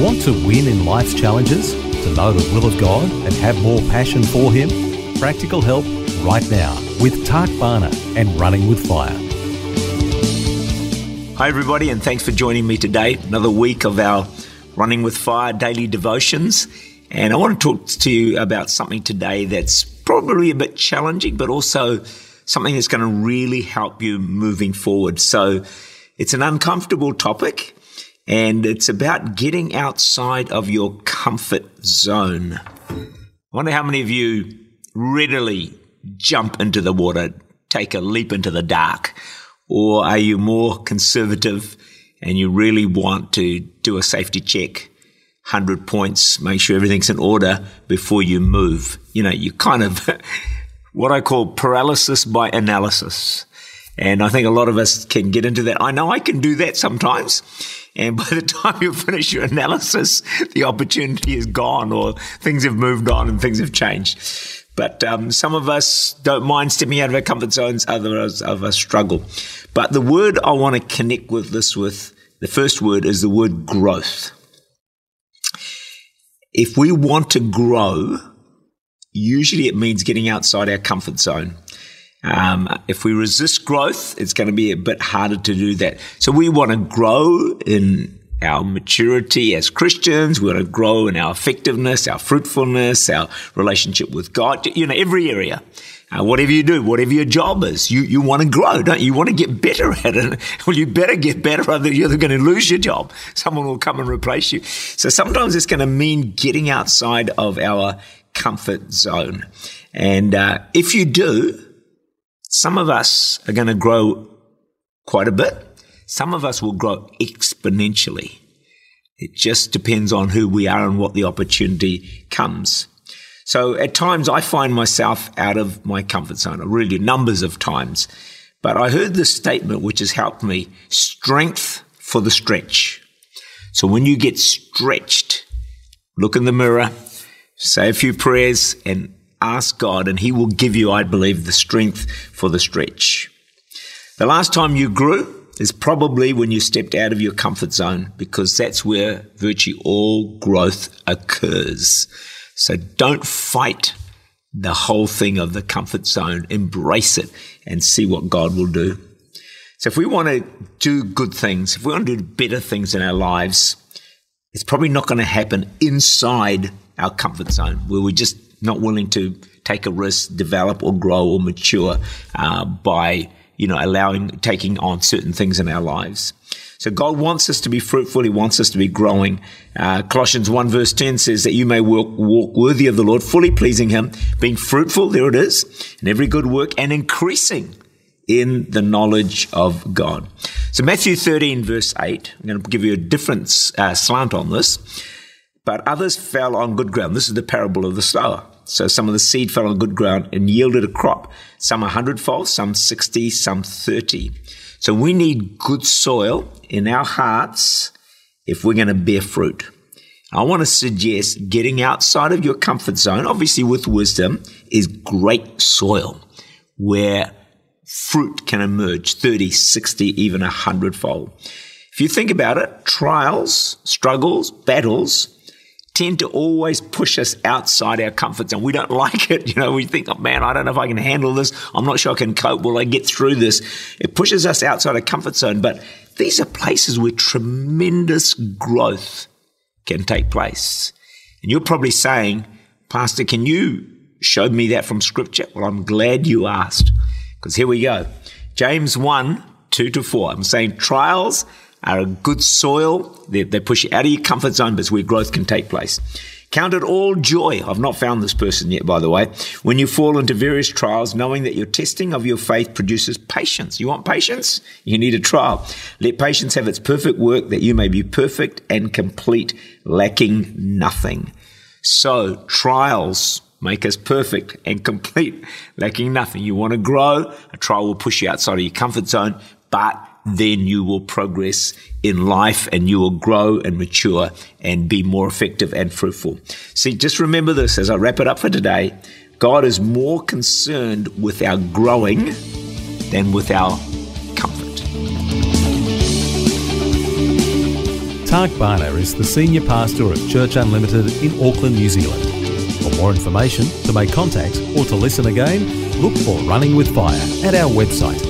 Want to win in life's challenges? To know the will of God and have more passion for Him? Practical help right now with Tark Bhana and Running with Fire. Hi, everybody, and thanks for joining me today. Another week of our Running with Fire daily devotions. And I want to talk to you about something today that's probably a bit challenging, but also something that's going to really help you moving forward. So it's an uncomfortable topic and it's about getting outside of your comfort zone. I wonder how many of you readily jump into the water, take a leap into the dark, or are you more conservative and you really want to do a safety check, 100 points, make sure everything's in order before you move? You know, you kind of what I call paralysis by analysis. And I think a lot of us can get into that. I know I can do that sometimes. And by the time you finish your analysis, the opportunity is gone or things have moved on and things have changed. But um, some of us don't mind stepping out of our comfort zones, others of us struggle. But the word I want to connect with this with, the first word is the word growth. If we want to grow, usually it means getting outside our comfort zone. Um, if we resist growth, it's going to be a bit harder to do that. So we want to grow in our maturity as Christians. We want to grow in our effectiveness, our fruitfulness, our relationship with God. You know, every area. Uh, whatever you do, whatever your job is, you, you want to grow, don't you? You want to get better at it. Well, you better get better, other you're going to lose your job. Someone will come and replace you. So sometimes it's going to mean getting outside of our comfort zone. And uh, if you do, some of us are going to grow quite a bit. Some of us will grow exponentially. It just depends on who we are and what the opportunity comes. So at times I find myself out of my comfort zone. I really do numbers of times. But I heard this statement which has helped me strength for the stretch. So when you get stretched, look in the mirror, say a few prayers and ask God, and He will give you, I believe, the strength for the stretch. The last time you grew is probably when you stepped out of your comfort zone because that's where virtually all growth occurs. So don't fight the whole thing of the comfort zone. Embrace it and see what God will do. So if we want to do good things, if we want to do better things in our lives, it's probably not going to happen inside our comfort zone where we're just not willing to take a risk, develop or grow or mature uh, by you know allowing taking on certain things in our lives. So God wants us to be fruitful. He wants us to be growing. Uh, Colossians 1 verse 10 says that you may walk, walk worthy of the Lord, fully pleasing Him, being fruitful, there it is, in every good work and increasing in the knowledge of God. So Matthew 13 verse 8, I'm going to give you a different uh, slant on this. But others fell on good ground. This is the parable of the sower. So some of the seed fell on good ground and yielded a crop, some a hundredfold, some 60, some 30. So we need good soil in our hearts if we're going to bear fruit. I want to suggest getting outside of your comfort zone, obviously with wisdom, is great soil where fruit can emerge 30, 60, even a hundredfold. If you think about it, trials, struggles, battles tend to always push us outside our comfort zone. We don't like it. You know, we think, oh man, I don't know if I can handle this. I'm not sure I can cope. Will I get through this? It pushes us outside our comfort zone. But these are places where tremendous growth can take place. And you're probably saying, Pastor, can you show me that from scripture? Well, I'm glad you asked because here we go. James 1, 2 to 4. I'm saying trials are a good soil. They, they push you out of your comfort zone, but it's where growth can take place. Count it all joy. I've not found this person yet, by the way. When you fall into various trials, knowing that your testing of your faith produces patience. You want patience? You need a trial. Let patience have its perfect work that you may be perfect and complete, lacking nothing. So, trials make us perfect and complete, lacking nothing. You want to grow, a trial will push you outside of your comfort zone, but then you will progress in life and you will grow and mature and be more effective and fruitful. See, just remember this as I wrap it up for today. God is more concerned with our growing than with our comfort. Tark Bhana is the senior pastor of Church Unlimited in Auckland, New Zealand. For more information, to make contact, or to listen again, look for Running with Fire at our website